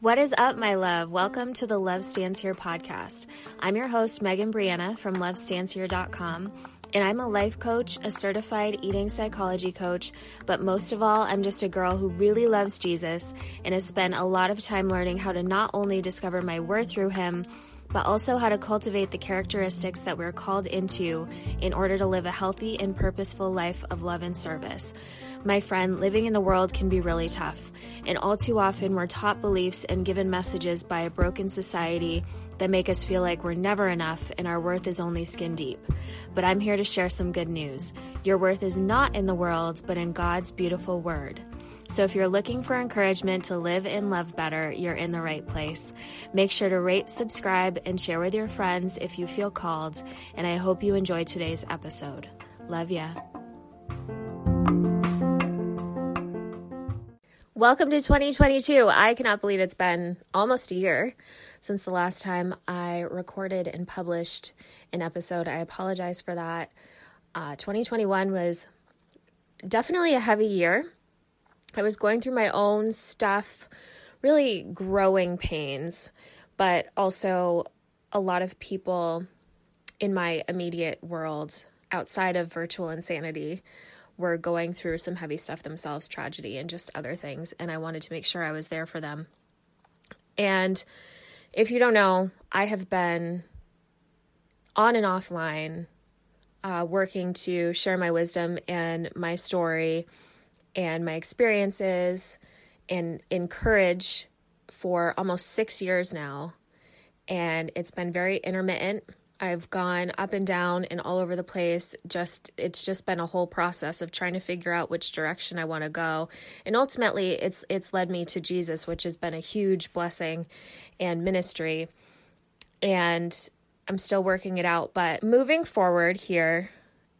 What is up, my love? Welcome to the Love Stands Here podcast. I'm your host, Megan Brianna from LoveStandsHere.com, and I'm a life coach, a certified eating psychology coach, but most of all, I'm just a girl who really loves Jesus and has spent a lot of time learning how to not only discover my worth through Him, but also how to cultivate the characteristics that we're called into in order to live a healthy and purposeful life of love and service. My friend, living in the world can be really tough, and all too often we're taught beliefs and given messages by a broken society that make us feel like we're never enough and our worth is only skin deep. But I'm here to share some good news. Your worth is not in the world, but in God's beautiful word. So if you're looking for encouragement to live and love better, you're in the right place. Make sure to rate, subscribe, and share with your friends if you feel called. And I hope you enjoy today's episode. Love ya. Welcome to 2022. I cannot believe it's been almost a year since the last time I recorded and published an episode. I apologize for that. Uh, 2021 was definitely a heavy year. I was going through my own stuff, really growing pains, but also a lot of people in my immediate world outside of virtual insanity were going through some heavy stuff themselves, tragedy and just other things. And I wanted to make sure I was there for them. And if you don't know, I have been on and offline uh, working to share my wisdom and my story and my experiences and encourage for almost six years now. And it's been very intermittent I've gone up and down and all over the place. Just it's just been a whole process of trying to figure out which direction I want to go. And ultimately it's it's led me to Jesus, which has been a huge blessing and ministry. And I'm still working it out, but moving forward here,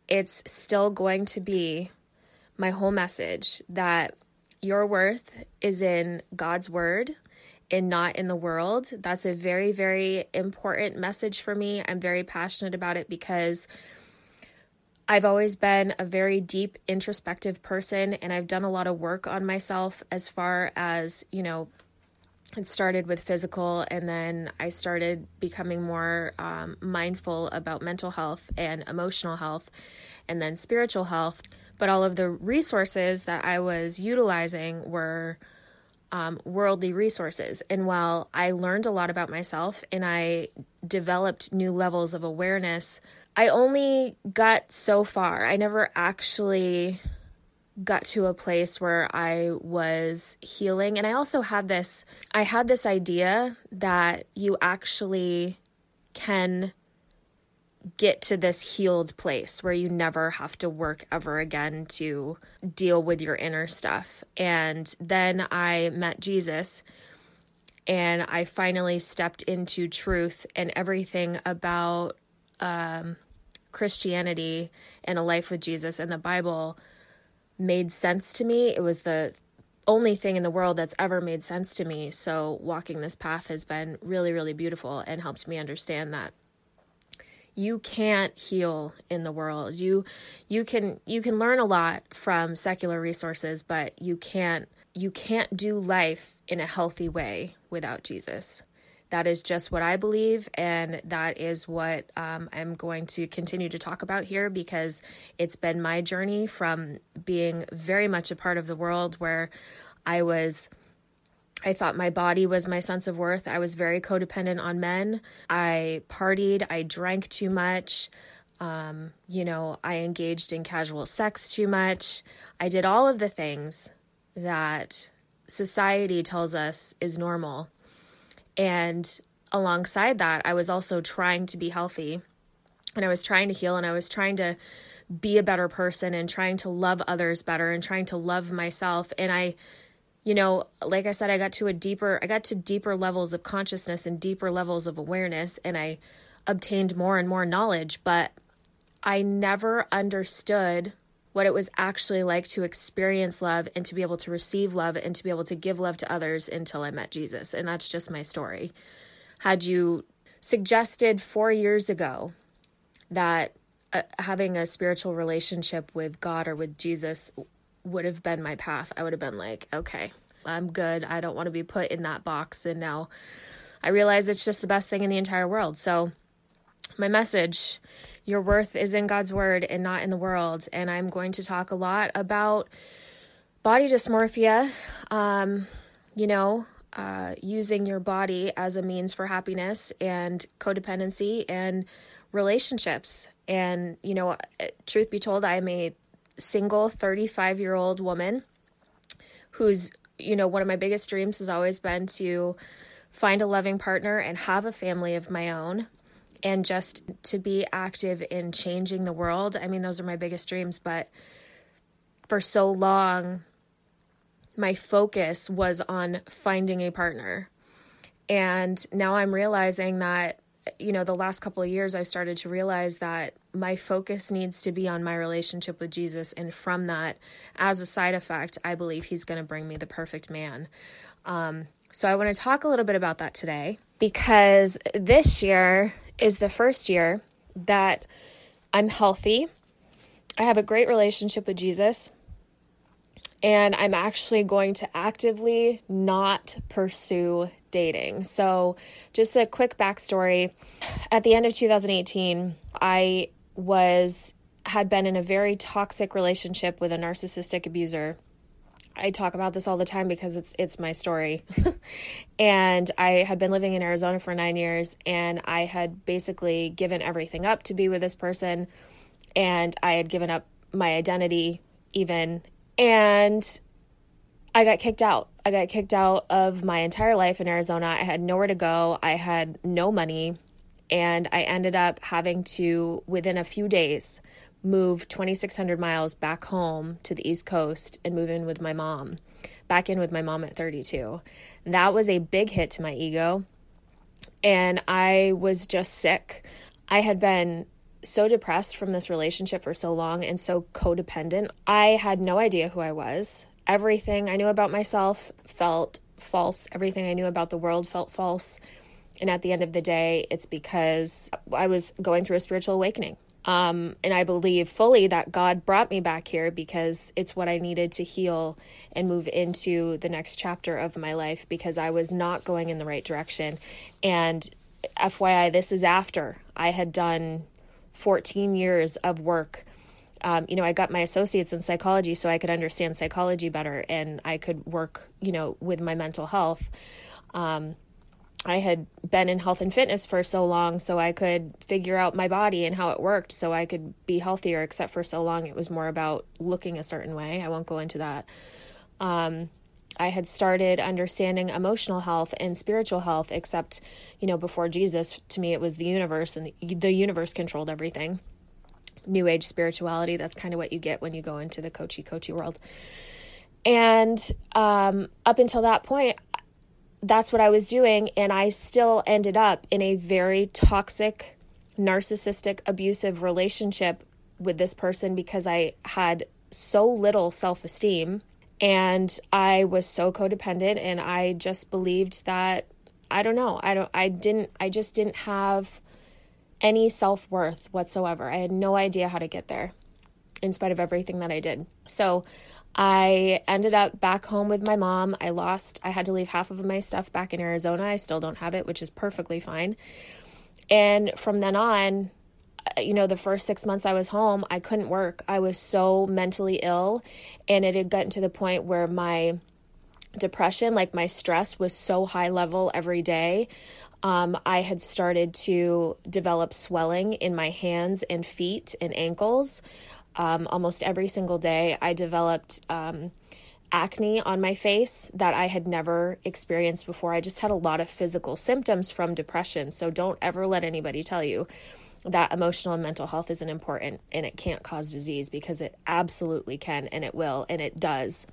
it's still going to be my whole message that your worth is in God's word and not in the world. That's a very, very important message for me. I'm very passionate about it because I've always been a very deep introspective person and I've done a lot of work on myself as far as, you know, it started with physical and then I started becoming more um, mindful about mental health and emotional health and then spiritual health. But all of the resources that I was utilizing were um, worldly resources. And while I learned a lot about myself and I developed new levels of awareness, I only got so far. I never actually got to a place where I was healing. And I also had this I had this idea that you actually can get to this healed place where you never have to work ever again to deal with your inner stuff. And then I met Jesus and I finally stepped into truth and everything about um, Christianity and a life with Jesus and the Bible made sense to me. It was the only thing in the world that's ever made sense to me. So walking this path has been really, really beautiful and helped me understand that you can't heal in the world. You you can you can learn a lot from secular resources but you can't you can't do life in a healthy way without jesus. That is just what i believe and that is what um, i'm going to continue to talk about here because it's been my journey from being very much a part of the world where i was I thought my body was my sense of worth. I was very codependent on men. I partied, I drank too much. Um, you know, I engaged in casual sex too much. I did all of the things that society tells us is normal. And alongside that, I was also trying to be healthy and I was trying to heal and I was trying to be a better person and trying to love others better and trying to love myself. And I you know, like I said, I got to a deeper, I got to deeper levels of consciousness and deeper levels of awareness, and I obtained more and more knowledge, but I never understood what it was actually like to experience love and to be able to receive love and to be able to give love to others until I met Jesus. And that's just my story. Had you suggested four years ago that uh, having a spiritual relationship with God or with Jesus would have been my path. I would have been like, okay, I'm good. I don't want to be put in that box. And now I realize it's just the best thing in the entire world. So, my message your worth is in God's word and not in the world. And I'm going to talk a lot about body dysmorphia, um, you know, uh, using your body as a means for happiness and codependency and relationships. And, you know, truth be told, I'm a single 35 year old woman who's, you know, one of my biggest dreams has always been to find a loving partner and have a family of my own and just to be active in changing the world. I mean, those are my biggest dreams, but for so long, my focus was on finding a partner. And now I'm realizing that, you know, the last couple of years, I've started to realize that my focus needs to be on my relationship with Jesus. And from that, as a side effect, I believe He's going to bring me the perfect man. Um, so I want to talk a little bit about that today because this year is the first year that I'm healthy. I have a great relationship with Jesus. And I'm actually going to actively not pursue dating. So, just a quick backstory. At the end of 2018, I was had been in a very toxic relationship with a narcissistic abuser I talk about this all the time because it's it's my story. and I had been living in Arizona for 9 years and I had basically given everything up to be with this person and I had given up my identity even and I got kicked out. I got kicked out of my entire life in Arizona. I had nowhere to go. I had no money and I ended up having to within a few days move 2,600 miles back home to the East Coast and move in with my mom, back in with my mom at 32. That was a big hit to my ego. And I was just sick. I had been so depressed from this relationship for so long and so codependent. I had no idea who I was. Everything I knew about myself felt false. Everything I knew about the world felt false. And at the end of the day, it's because I was going through a spiritual awakening. Um, and I believe fully that God brought me back here because it's what I needed to heal and move into the next chapter of my life because I was not going in the right direction. And FYI, this is after I had done 14 years of work. Um, you know, I got my associates in psychology so I could understand psychology better and I could work, you know, with my mental health. Um, I had been in health and fitness for so long, so I could figure out my body and how it worked so I could be healthier, except for so long it was more about looking a certain way. I won't go into that. Um, I had started understanding emotional health and spiritual health, except, you know, before Jesus, to me, it was the universe, and the, the universe controlled everything. New age spirituality, that's kind of what you get when you go into the coachy, coachy world. And um, up until that point, that's what I was doing. And I still ended up in a very toxic, narcissistic, abusive relationship with this person because I had so little self esteem and I was so codependent and I just believed that I don't know, I don't I didn't I just didn't have any self-worth whatsoever. I had no idea how to get there in spite of everything that I did. So I ended up back home with my mom. I lost, I had to leave half of my stuff back in Arizona. I still don't have it, which is perfectly fine. And from then on, you know, the first six months I was home, I couldn't work. I was so mentally ill. And it had gotten to the point where my depression, like my stress, was so high level every day. Um, I had started to develop swelling in my hands and feet and ankles um, almost every single day. I developed um, acne on my face that I had never experienced before. I just had a lot of physical symptoms from depression. So don't ever let anybody tell you that emotional and mental health isn't important and it can't cause disease because it absolutely can and it will and it does,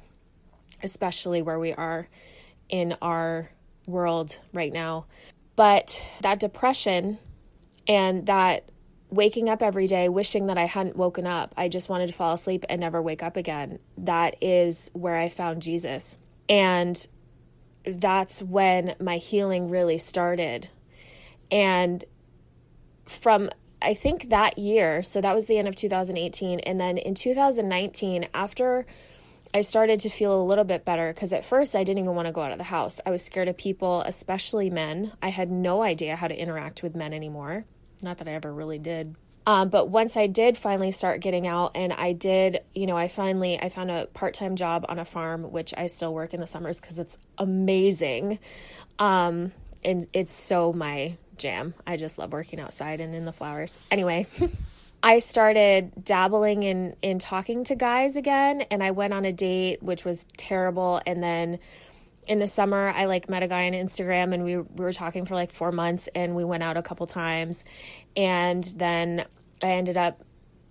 especially where we are in our world right now. But that depression and that waking up every day wishing that I hadn't woken up. I just wanted to fall asleep and never wake up again. That is where I found Jesus. And that's when my healing really started. And from I think that year, so that was the end of 2018. And then in 2019, after I started to feel a little bit better, because at first I didn't even want to go out of the house. I was scared of people, especially men. I had no idea how to interact with men anymore. Not that I ever really did. Um, but once I did finally start getting out, and I did, you know, I finally I found a part time job on a farm, which I still work in the summers because it's amazing, um, and it's so my jam. I just love working outside and in the flowers. Anyway, I started dabbling in in talking to guys again and I went on a date which was terrible and then in the summer I like met a guy on Instagram and we, we were talking for like 4 months and we went out a couple times and then I ended up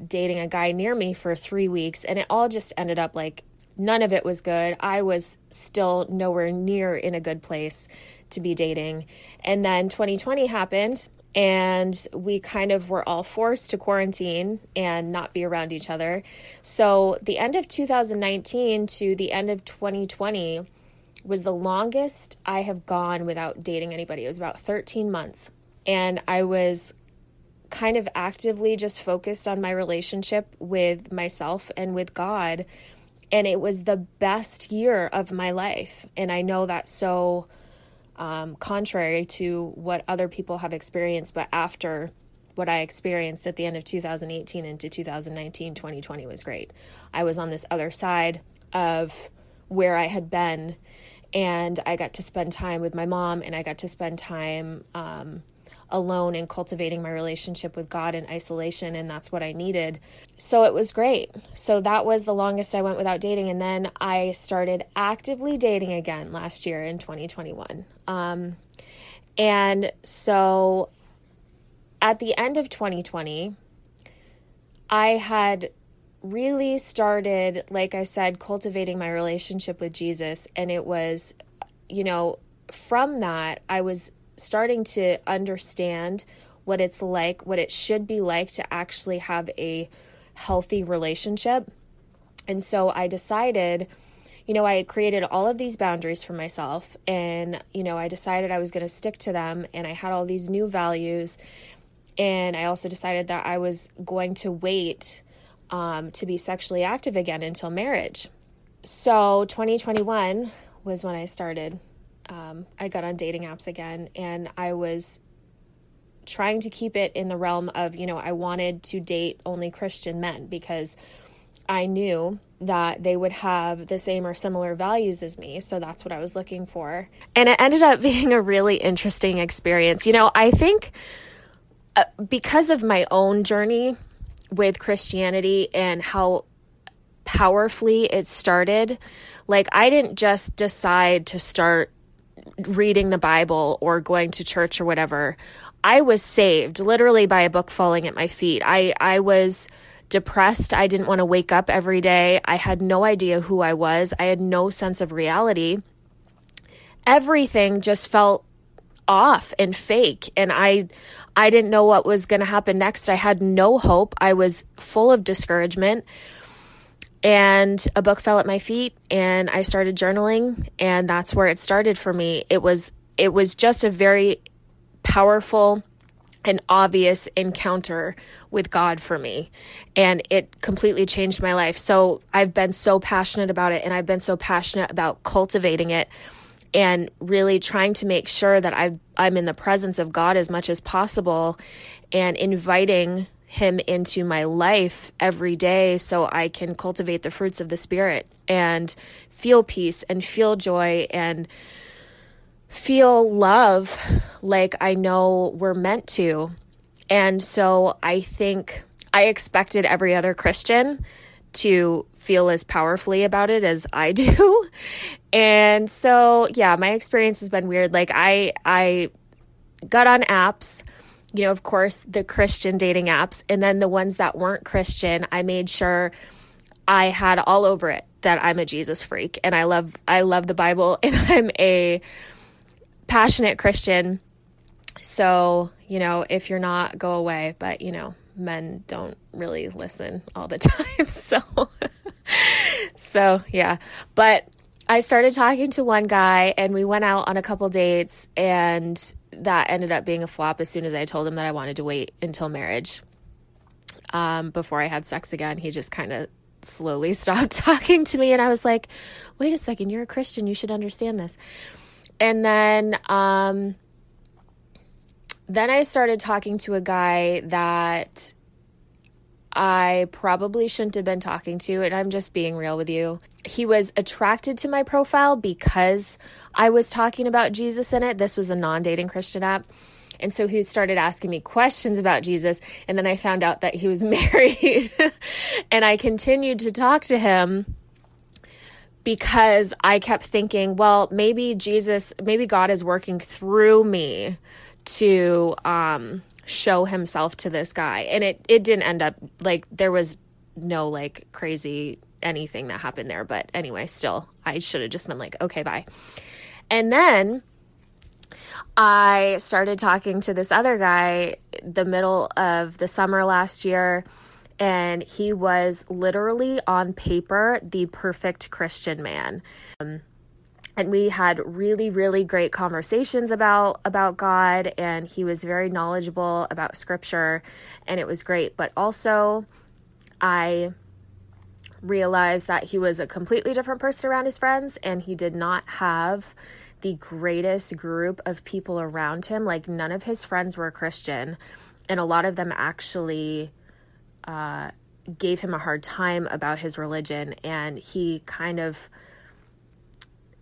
dating a guy near me for 3 weeks and it all just ended up like none of it was good. I was still nowhere near in a good place to be dating. And then 2020 happened and we kind of were all forced to quarantine and not be around each other. So the end of 2019 to the end of 2020 was the longest I have gone without dating anybody. It was about 13 months. And I was kind of actively just focused on my relationship with myself and with God. And it was the best year of my life. And I know that's so um, contrary to what other people have experienced, but after what I experienced at the end of 2018 into 2019, 2020 was great. I was on this other side of where I had been, and I got to spend time with my mom, and I got to spend time um, alone and cultivating my relationship with God in isolation, and that's what I needed. So it was great. So that was the longest I went without dating, and then I started actively dating again last year in 2021. Um, and so at the end of 2020, I had really started, like I said, cultivating my relationship with Jesus. And it was, you know, from that, I was starting to understand what it's like, what it should be like to actually have a healthy relationship. And so I decided, you know, I created all of these boundaries for myself and, you know, I decided I was going to stick to them and I had all these new values. And I also decided that I was going to wait um, to be sexually active again until marriage. So 2021 was when I started um, I got on dating apps again and I was trying to keep it in the realm of, you know, I wanted to date only Christian men because I knew that they would have the same or similar values as me. So that's what I was looking for. And it ended up being a really interesting experience. You know, I think uh, because of my own journey with Christianity and how powerfully it started, like I didn't just decide to start reading the Bible or going to church or whatever, I was saved literally by a book falling at my feet. I, I was depressed. I didn't want to wake up every day. I had no idea who I was. I had no sense of reality. Everything just felt off and fake and I I didn't know what was going to happen next. I had no hope. I was full of discouragement and a book fell at my feet and I started journaling and that's where it started for me. It was it was just a very powerful and obvious encounter with God for me and it completely changed my life. So I've been so passionate about it and I've been so passionate about cultivating it and really trying to make sure that I I'm in the presence of God as much as possible and inviting him into my life every day so I can cultivate the fruits of the Spirit and feel peace and feel joy and feel love like I know we're meant to. And so I think I expected every other Christian to feel as powerfully about it as I do. and so yeah, my experience has been weird. Like I I got on apps you know, of course, the Christian dating apps, and then the ones that weren't Christian, I made sure I had all over it that I'm a Jesus freak and I love I love the Bible and I'm a passionate Christian. So, you know, if you're not, go away. But, you know, men don't really listen all the time. So, so yeah. But I started talking to one guy and we went out on a couple dates and that ended up being a flop as soon as I told him that I wanted to wait until marriage. Um, before I had sex again, he just kind of slowly stopped talking to me. And I was like, wait a second, you're a Christian. You should understand this. And then, um, then I started talking to a guy that I probably shouldn't have been talking to, and I'm just being real with you. He was attracted to my profile because I was talking about Jesus in it. This was a non dating Christian app. And so he started asking me questions about Jesus. And then I found out that he was married. and I continued to talk to him because I kept thinking, well, maybe Jesus, maybe God is working through me to um, show himself to this guy. And it, it didn't end up like there was no like crazy anything that happened there. But anyway, still, I should have just been like, okay, bye. And then I started talking to this other guy the middle of the summer last year and he was literally on paper the perfect Christian man. Um, and we had really really great conversations about about God and he was very knowledgeable about scripture and it was great but also I realized that he was a completely different person around his friends and he did not have the greatest group of people around him. Like, none of his friends were Christian, and a lot of them actually uh, gave him a hard time about his religion. And he kind of,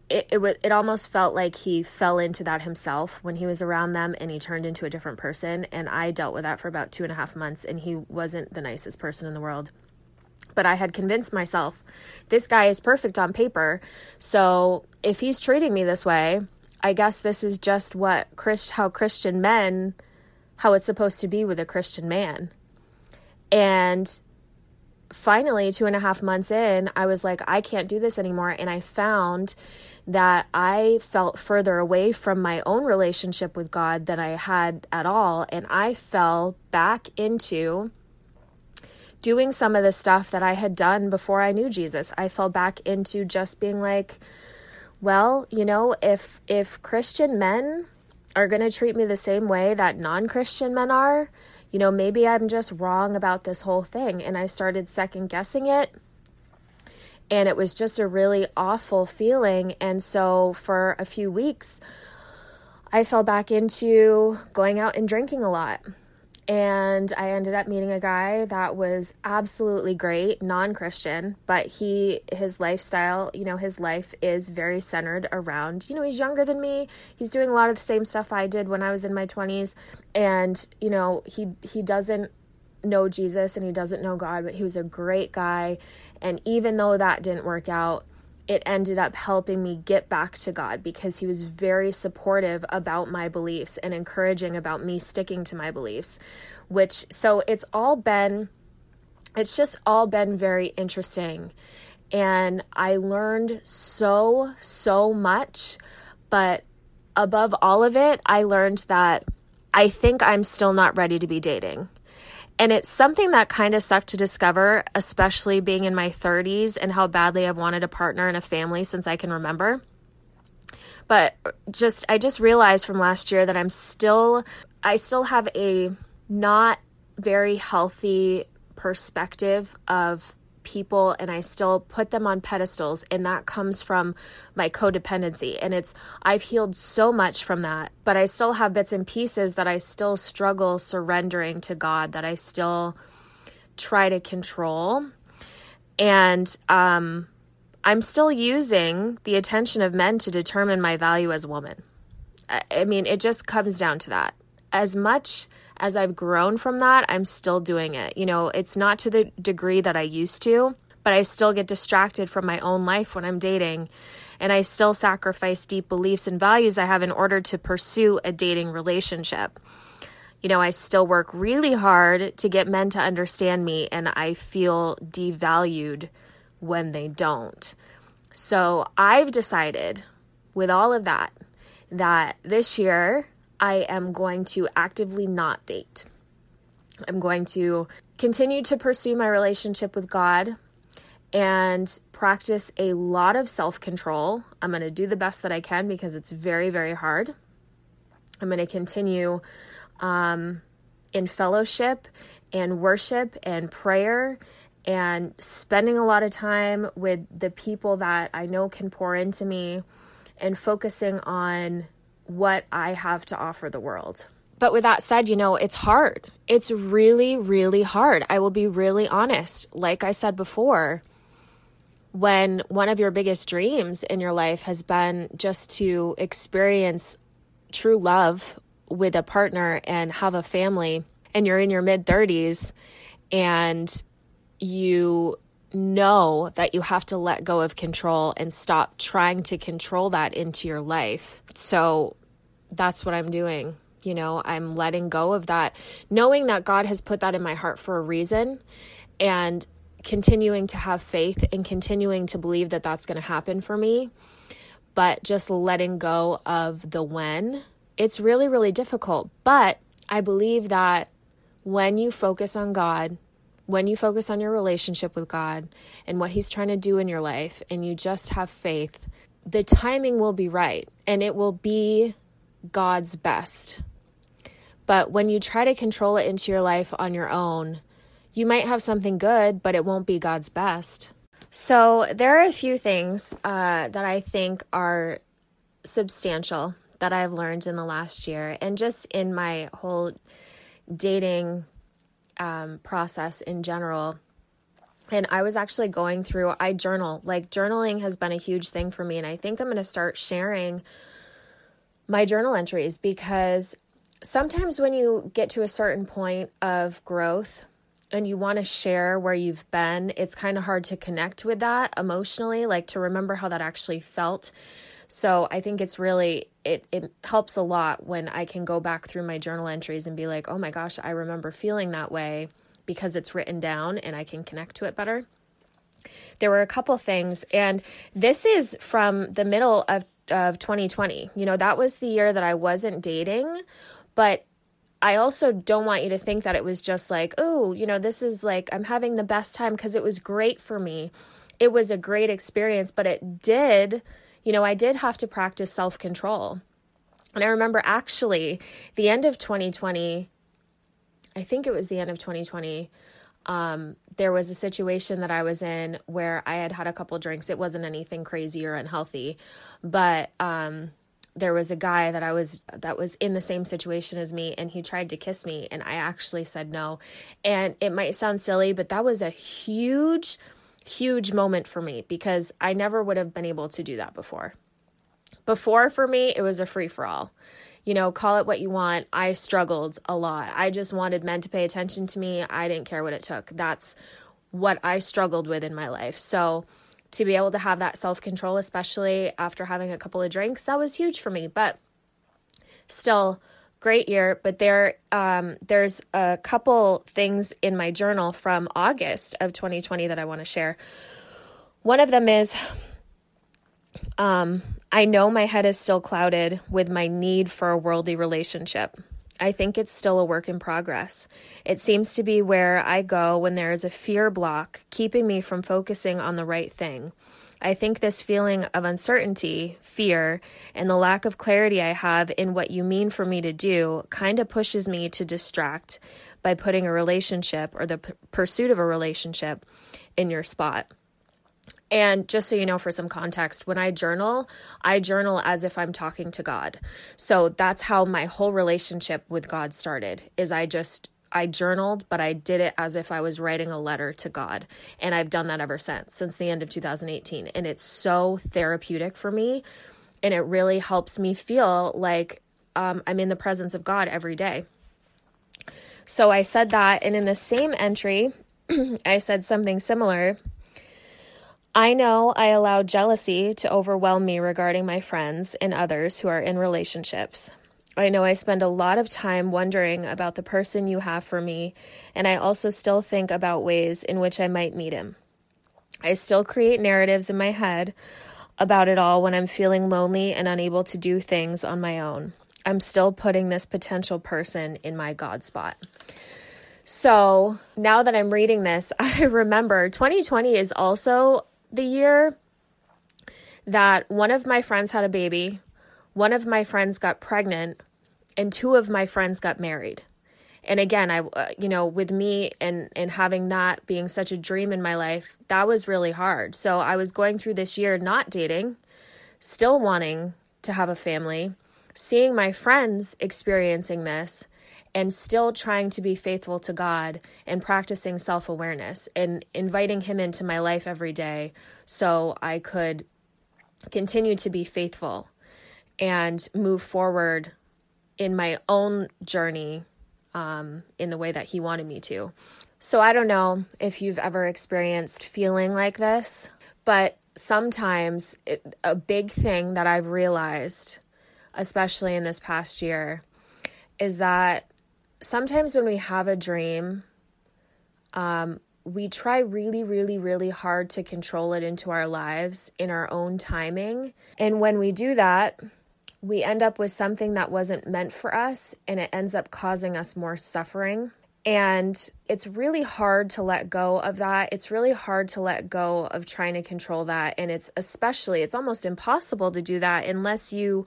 it, it, it almost felt like he fell into that himself when he was around them and he turned into a different person. And I dealt with that for about two and a half months, and he wasn't the nicest person in the world but I had convinced myself this guy is perfect on paper. So if he's treating me this way, I guess this is just what Christ, how Christian men, how it's supposed to be with a Christian man. And finally, two and a half months in, I was like, I can't do this anymore. And I found that I felt further away from my own relationship with God than I had at all. And I fell back into doing some of the stuff that I had done before I knew Jesus. I fell back into just being like, well, you know, if if Christian men are going to treat me the same way that non-Christian men are, you know, maybe I'm just wrong about this whole thing and I started second guessing it. And it was just a really awful feeling and so for a few weeks I fell back into going out and drinking a lot and I ended up meeting a guy that was absolutely great, non-Christian, but he his lifestyle, you know, his life is very centered around, you know, he's younger than me. He's doing a lot of the same stuff I did when I was in my 20s and, you know, he he doesn't know Jesus and he doesn't know God, but he was a great guy and even though that didn't work out, it ended up helping me get back to God because he was very supportive about my beliefs and encouraging about me sticking to my beliefs. Which, so it's all been, it's just all been very interesting. And I learned so, so much. But above all of it, I learned that I think I'm still not ready to be dating. And it's something that kind of sucked to discover, especially being in my 30s and how badly I've wanted a partner and a family since I can remember. But just, I just realized from last year that I'm still, I still have a not very healthy perspective of people and I still put them on pedestals and that comes from my codependency and it's I've healed so much from that but I still have bits and pieces that I still struggle surrendering to God that I still try to control and um I'm still using the attention of men to determine my value as a woman. I, mean, it just comes down to that. As much as I've grown from that, I'm still doing it. You know, it's not to the degree that I used to, but I still get distracted from my own life when I'm dating. And I still sacrifice deep beliefs and values I have in order to pursue a dating relationship. You know, I still work really hard to get men to understand me, and I feel devalued when they don't. So I've decided with all of that that this year I am going to actively not date. I'm going to continue to pursue my relationship with God and practice a lot of self control. I'm going to do the best that I can because it's very, very hard. I'm going to continue um, in fellowship and worship and prayer and spending a lot of time with the people that I know can pour into me and focusing on what I have to offer the world. But with that said, you know, it's hard. It's really, really hard. I will be really honest. Like I said before, when one of your biggest dreams in your life has been just to experience true love with a partner and have a family, and you're in your mid 30s and you know that you have to let go of control and stop trying to control that into your life. So that's what I'm doing. You know, I'm letting go of that, knowing that God has put that in my heart for a reason and continuing to have faith and continuing to believe that that's going to happen for me. But just letting go of the when, it's really, really difficult. But I believe that when you focus on God, when you focus on your relationship with God and what He's trying to do in your life, and you just have faith, the timing will be right and it will be God's best. But when you try to control it into your life on your own, you might have something good, but it won't be God's best. So, there are a few things uh, that I think are substantial that I've learned in the last year and just in my whole dating um, process in general. And I was actually going through, I journal. Like, journaling has been a huge thing for me. And I think I'm going to start sharing my journal entries because sometimes when you get to a certain point of growth and you want to share where you've been, it's kind of hard to connect with that emotionally, like to remember how that actually felt. So I think it's really it it helps a lot when I can go back through my journal entries and be like, "Oh my gosh, I remember feeling that way." because it's written down and I can connect to it better. There were a couple things and this is from the middle of of 2020. You know, that was the year that I wasn't dating, but I also don't want you to think that it was just like, oh, you know, this is like I'm having the best time because it was great for me. It was a great experience, but it did you know, I did have to practice self control. And I remember actually the end of 2020, I think it was the end of 2020, um, there was a situation that I was in where I had had a couple drinks. It wasn't anything crazy or unhealthy, but um, there was a guy that I was that was in the same situation as me, and he tried to kiss me, and I actually said no. And it might sound silly, but that was a huge huge moment for me because I never would have been able to do that before. Before, for me, it was a free for all. You know, call it what you want. I struggled a lot. I just wanted men to pay attention to me. I didn't care what it took. That's what I struggled with in my life. So, to be able to have that self control, especially after having a couple of drinks, that was huge for me. But still, great year but there um, there's a couple things in my journal from august of 2020 that i want to share one of them is um, i know my head is still clouded with my need for a worldly relationship. I think it's still a work in progress. It seems to be where i go when there is a fear block keeping me from focusing on the right thing. I think this feeling of uncertainty, fear, and the lack of clarity I have in what you mean for me to do kind of pushes me to distract by putting a relationship or the p- pursuit of a relationship in your spot. And just so you know, for some context, when I journal, I journal as if I'm talking to God. So that's how my whole relationship with God started. Is I just I journaled, but I did it as if I was writing a letter to God. And I've done that ever since, since the end of 2018. And it's so therapeutic for me. And it really helps me feel like um, I'm in the presence of God every day. So I said that. And in the same entry, I said something similar. I know I allow jealousy to overwhelm me regarding my friends and others who are in relationships. I know I spend a lot of time wondering about the person you have for me, and I also still think about ways in which I might meet him. I still create narratives in my head about it all when I'm feeling lonely and unable to do things on my own. I'm still putting this potential person in my God spot. So now that I'm reading this, I remember 2020 is also the year that one of my friends had a baby, one of my friends got pregnant, and two of my friends got married. And again i uh, you know with me and and having that being such a dream in my life that was really hard. So i was going through this year not dating still wanting to have a family seeing my friends experiencing this and still trying to be faithful to God and practicing self awareness and inviting Him into my life every day so I could continue to be faithful and move forward in my own journey um, in the way that He wanted me to. So I don't know if you've ever experienced feeling like this, but sometimes it, a big thing that I've realized, especially in this past year, is that sometimes when we have a dream, um, we try really, really, really hard to control it into our lives in our own timing. And when we do that, we end up with something that wasn't meant for us and it ends up causing us more suffering. And it's really hard to let go of that. It's really hard to let go of trying to control that. And it's especially, it's almost impossible to do that unless you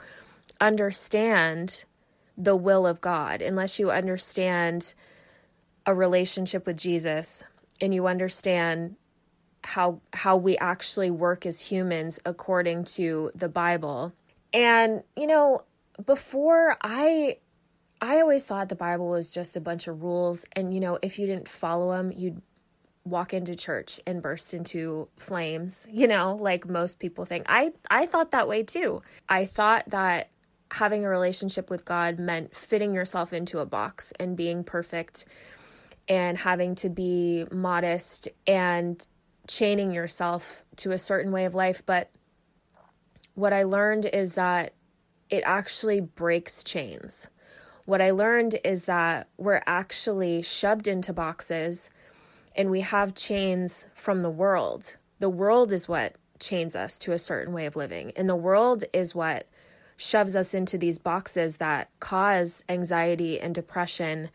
understand the will of God, unless you understand a relationship with Jesus and you understand how how we actually work as humans according to the Bible. And you know, before I I always thought the Bible was just a bunch of rules and you know, if you didn't follow them, you'd walk into church and burst into flames, you know, like most people think. I I thought that way too. I thought that having a relationship with God meant fitting yourself into a box and being perfect and having to be modest and chaining yourself to a certain way of life. But what I learned is that it actually breaks chains. What I learned is that we're actually shoved into boxes and we have chains from the world. The world is what chains us to a certain way of living, and the world is what shoves us into these boxes that cause anxiety and depression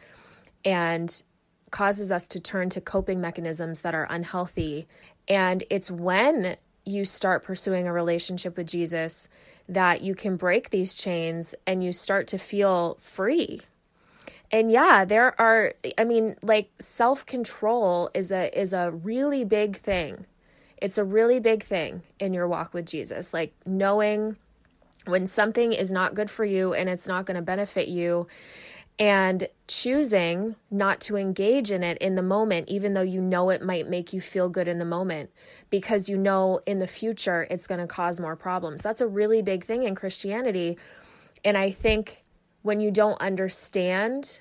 and causes us to turn to coping mechanisms that are unhealthy. And it's when you start pursuing a relationship with Jesus that you can break these chains and you start to feel free. And yeah, there are I mean like self-control is a is a really big thing. It's a really big thing in your walk with Jesus. Like knowing when something is not good for you and it's not going to benefit you and choosing not to engage in it in the moment, even though you know it might make you feel good in the moment, because you know in the future it's going to cause more problems. That's a really big thing in Christianity. And I think when you don't understand,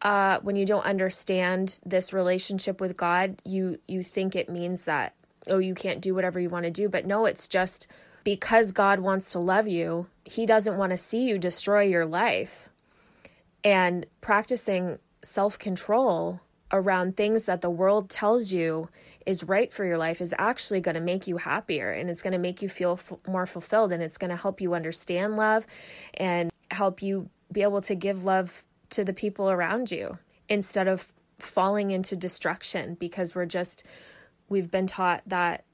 uh, when you don't understand this relationship with God, you you think it means that oh you can't do whatever you want to do, but no, it's just because God wants to love you, He doesn't want to see you destroy your life. And practicing self control around things that the world tells you is right for your life is actually going to make you happier and it's going to make you feel f- more fulfilled and it's going to help you understand love and help you be able to give love to the people around you instead of falling into destruction because we're just we've been taught that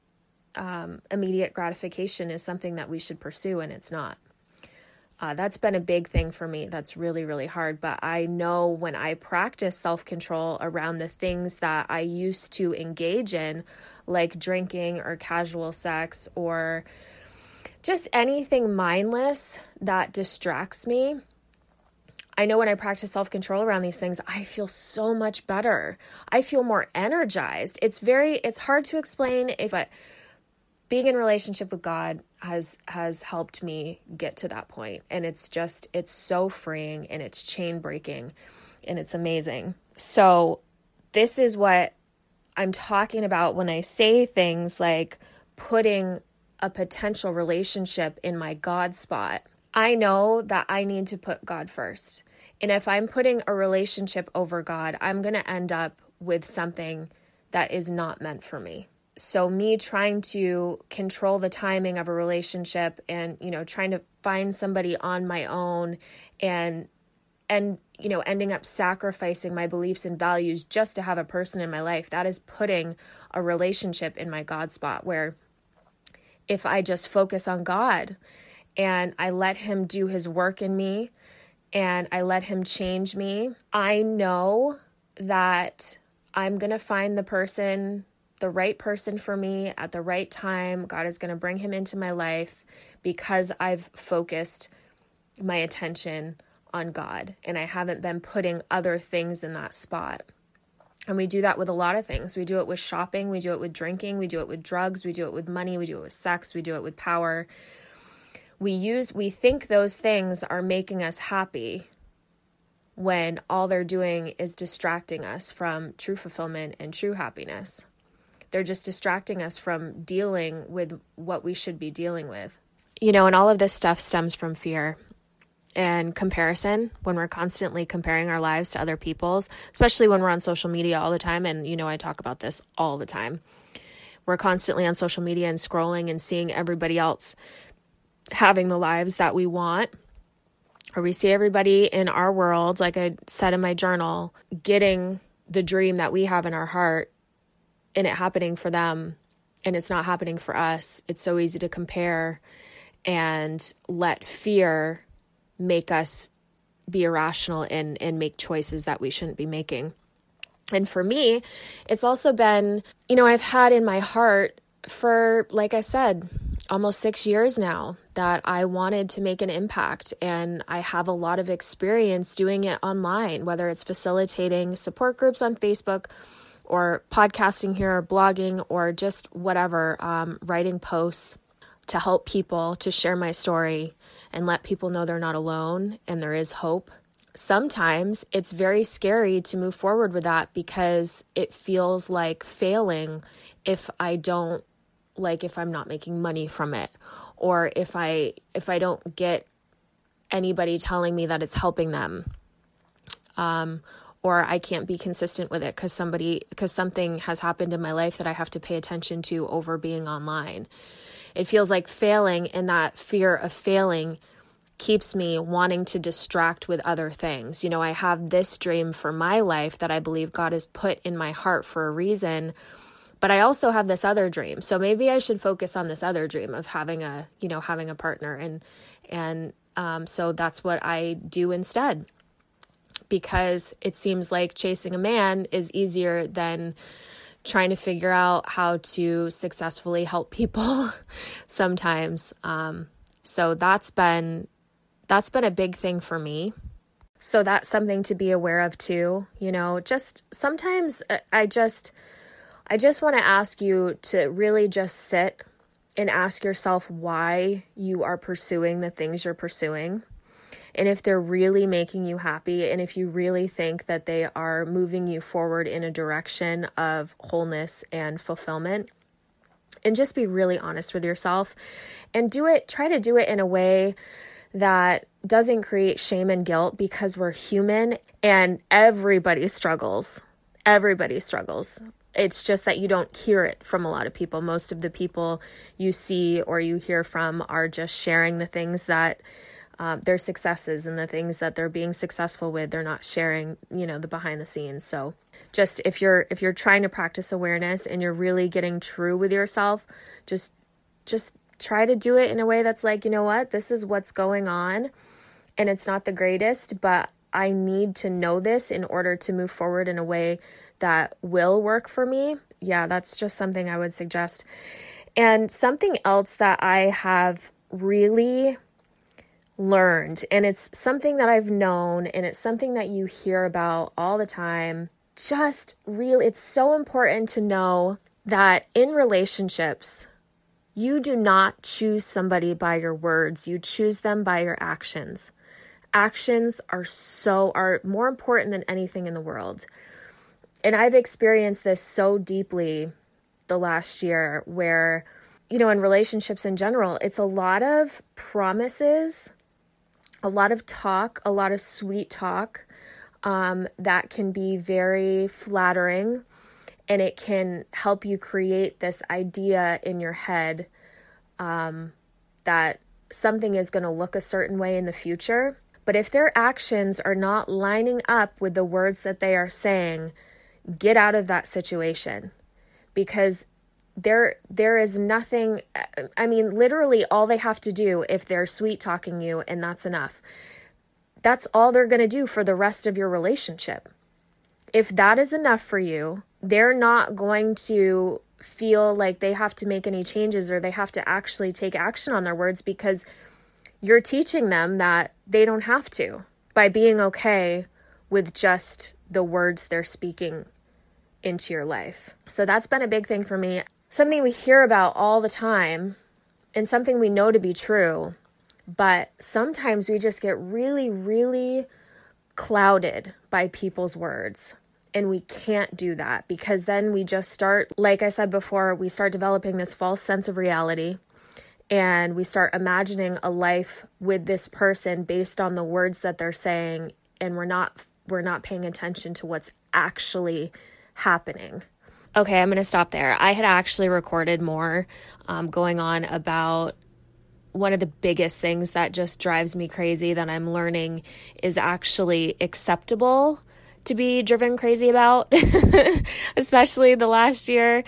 um, immediate gratification is something that we should pursue, and it's not. Uh, that's been a big thing for me. That's really, really hard. But I know when I practice self control around the things that I used to engage in, like drinking or casual sex or just anything mindless that distracts me. I know when I practice self control around these things, I feel so much better. I feel more energized. It's very, it's hard to explain if I, being in relationship with God has has helped me get to that point and it's just it's so freeing and it's chain breaking and it's amazing. So this is what I'm talking about when I say things like putting a potential relationship in my God spot. I know that I need to put God first. And if I'm putting a relationship over God, I'm going to end up with something that is not meant for me so me trying to control the timing of a relationship and you know trying to find somebody on my own and and you know ending up sacrificing my beliefs and values just to have a person in my life that is putting a relationship in my god spot where if i just focus on god and i let him do his work in me and I let Him change me, I know that I'm going to find the person, the right person for me at the right time. God is going to bring him into my life because I've focused my attention on God and I haven't been putting other things in that spot. And we do that with a lot of things. We do it with shopping, we do it with drinking, we do it with drugs, we do it with money, we do it with sex, we do it with power. We use we think those things are making us happy when all they're doing is distracting us from true fulfillment and true happiness. They're just distracting us from dealing with what we should be dealing with. You know, and all of this stuff stems from fear and comparison when we're constantly comparing our lives to other people's, especially when we're on social media all the time. And, you know, I talk about this all the time. We're constantly on social media and scrolling and seeing everybody else having the lives that we want or we see everybody in our world, like I said in my journal, getting the dream that we have in our heart and it happening for them and it's not happening for us. It's so easy to compare and let fear make us be irrational and and make choices that we shouldn't be making. And for me, it's also been, you know, I've had in my heart for like I said, almost 6 years now that I wanted to make an impact. And I have a lot of experience doing it online, whether it's facilitating support groups on Facebook or podcasting here, or blogging, or just whatever, um, writing posts to help people to share my story and let people know they're not alone and there is hope. Sometimes it's very scary to move forward with that because it feels like failing if I don't, like, if I'm not making money from it or if I if I don't get anybody telling me that it's helping them. Um, or I can't be consistent with it because somebody because something has happened in my life that I have to pay attention to over being online. It feels like failing and that fear of failing keeps me wanting to distract with other things. You know, I have this dream for my life that I believe God has put in my heart for a reason but I also have this other dream. So maybe I should focus on this other dream of having a, you know, having a partner and and um, so that's what I do instead. Because it seems like chasing a man is easier than trying to figure out how to successfully help people sometimes. Um, so that's been that's been a big thing for me. So that's something to be aware of too. You know, just sometimes uh, I just I just want to ask you to really just sit and ask yourself why you are pursuing the things you're pursuing. And if they're really making you happy, and if you really think that they are moving you forward in a direction of wholeness and fulfillment, and just be really honest with yourself and do it, try to do it in a way that doesn't create shame and guilt because we're human and everybody struggles. Everybody struggles. It's just that you don't hear it from a lot of people. Most of the people you see or you hear from are just sharing the things that uh, their successes and the things that they're being successful with. They're not sharing, you know, the behind the scenes. So just if you're if you're trying to practice awareness and you're really getting true with yourself, just just try to do it in a way that's like, you know what, this is what's going on, and it's not the greatest, but I need to know this in order to move forward in a way that will work for me, yeah, that's just something I would suggest. And something else that I have really learned, and it's something that I've known, and it's something that you hear about all the time. Just real, it's so important to know that in relationships, you do not choose somebody by your words, you choose them by your actions. Actions are so, are more important than anything in the world and I've experienced this so deeply the last year where, you know, in relationships in general, it's a lot of promises, a lot of talk, a lot of sweet talk um, that can be very flattering and it can help you create this idea in your head um, that something is going to look a certain way in the future. But if their actions are not lining up with the words that they are saying, get out of that situation because there there is nothing I mean literally all they have to do if they're sweet talking you and that's enough that's all they're going to do for the rest of your relationship. If that is enough for you, they're not going to feel like they have to make any changes or they have to actually take action on their words because you're teaching them that they don't have to by being okay with just the words they're speaking into your life. So that's been a big thing for me. Something we hear about all the time and something we know to be true, but sometimes we just get really, really clouded by people's words. And we can't do that because then we just start, like I said before, we start developing this false sense of reality and we start imagining a life with this person based on the words that they're saying and we're not we're not paying attention to what's actually happening. Okay, I'm going to stop there. I had actually recorded more um, going on about one of the biggest things that just drives me crazy that I'm learning is actually acceptable to be driven crazy about, especially the last year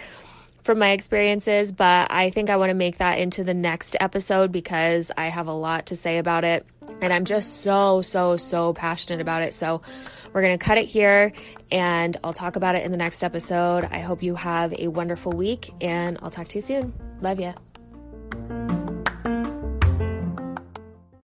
from my experiences. But I think I want to make that into the next episode because I have a lot to say about it. And I'm just so, so, so passionate about it. So we're going to cut it here and I'll talk about it in the next episode. I hope you have a wonderful week and I'll talk to you soon. Love ya.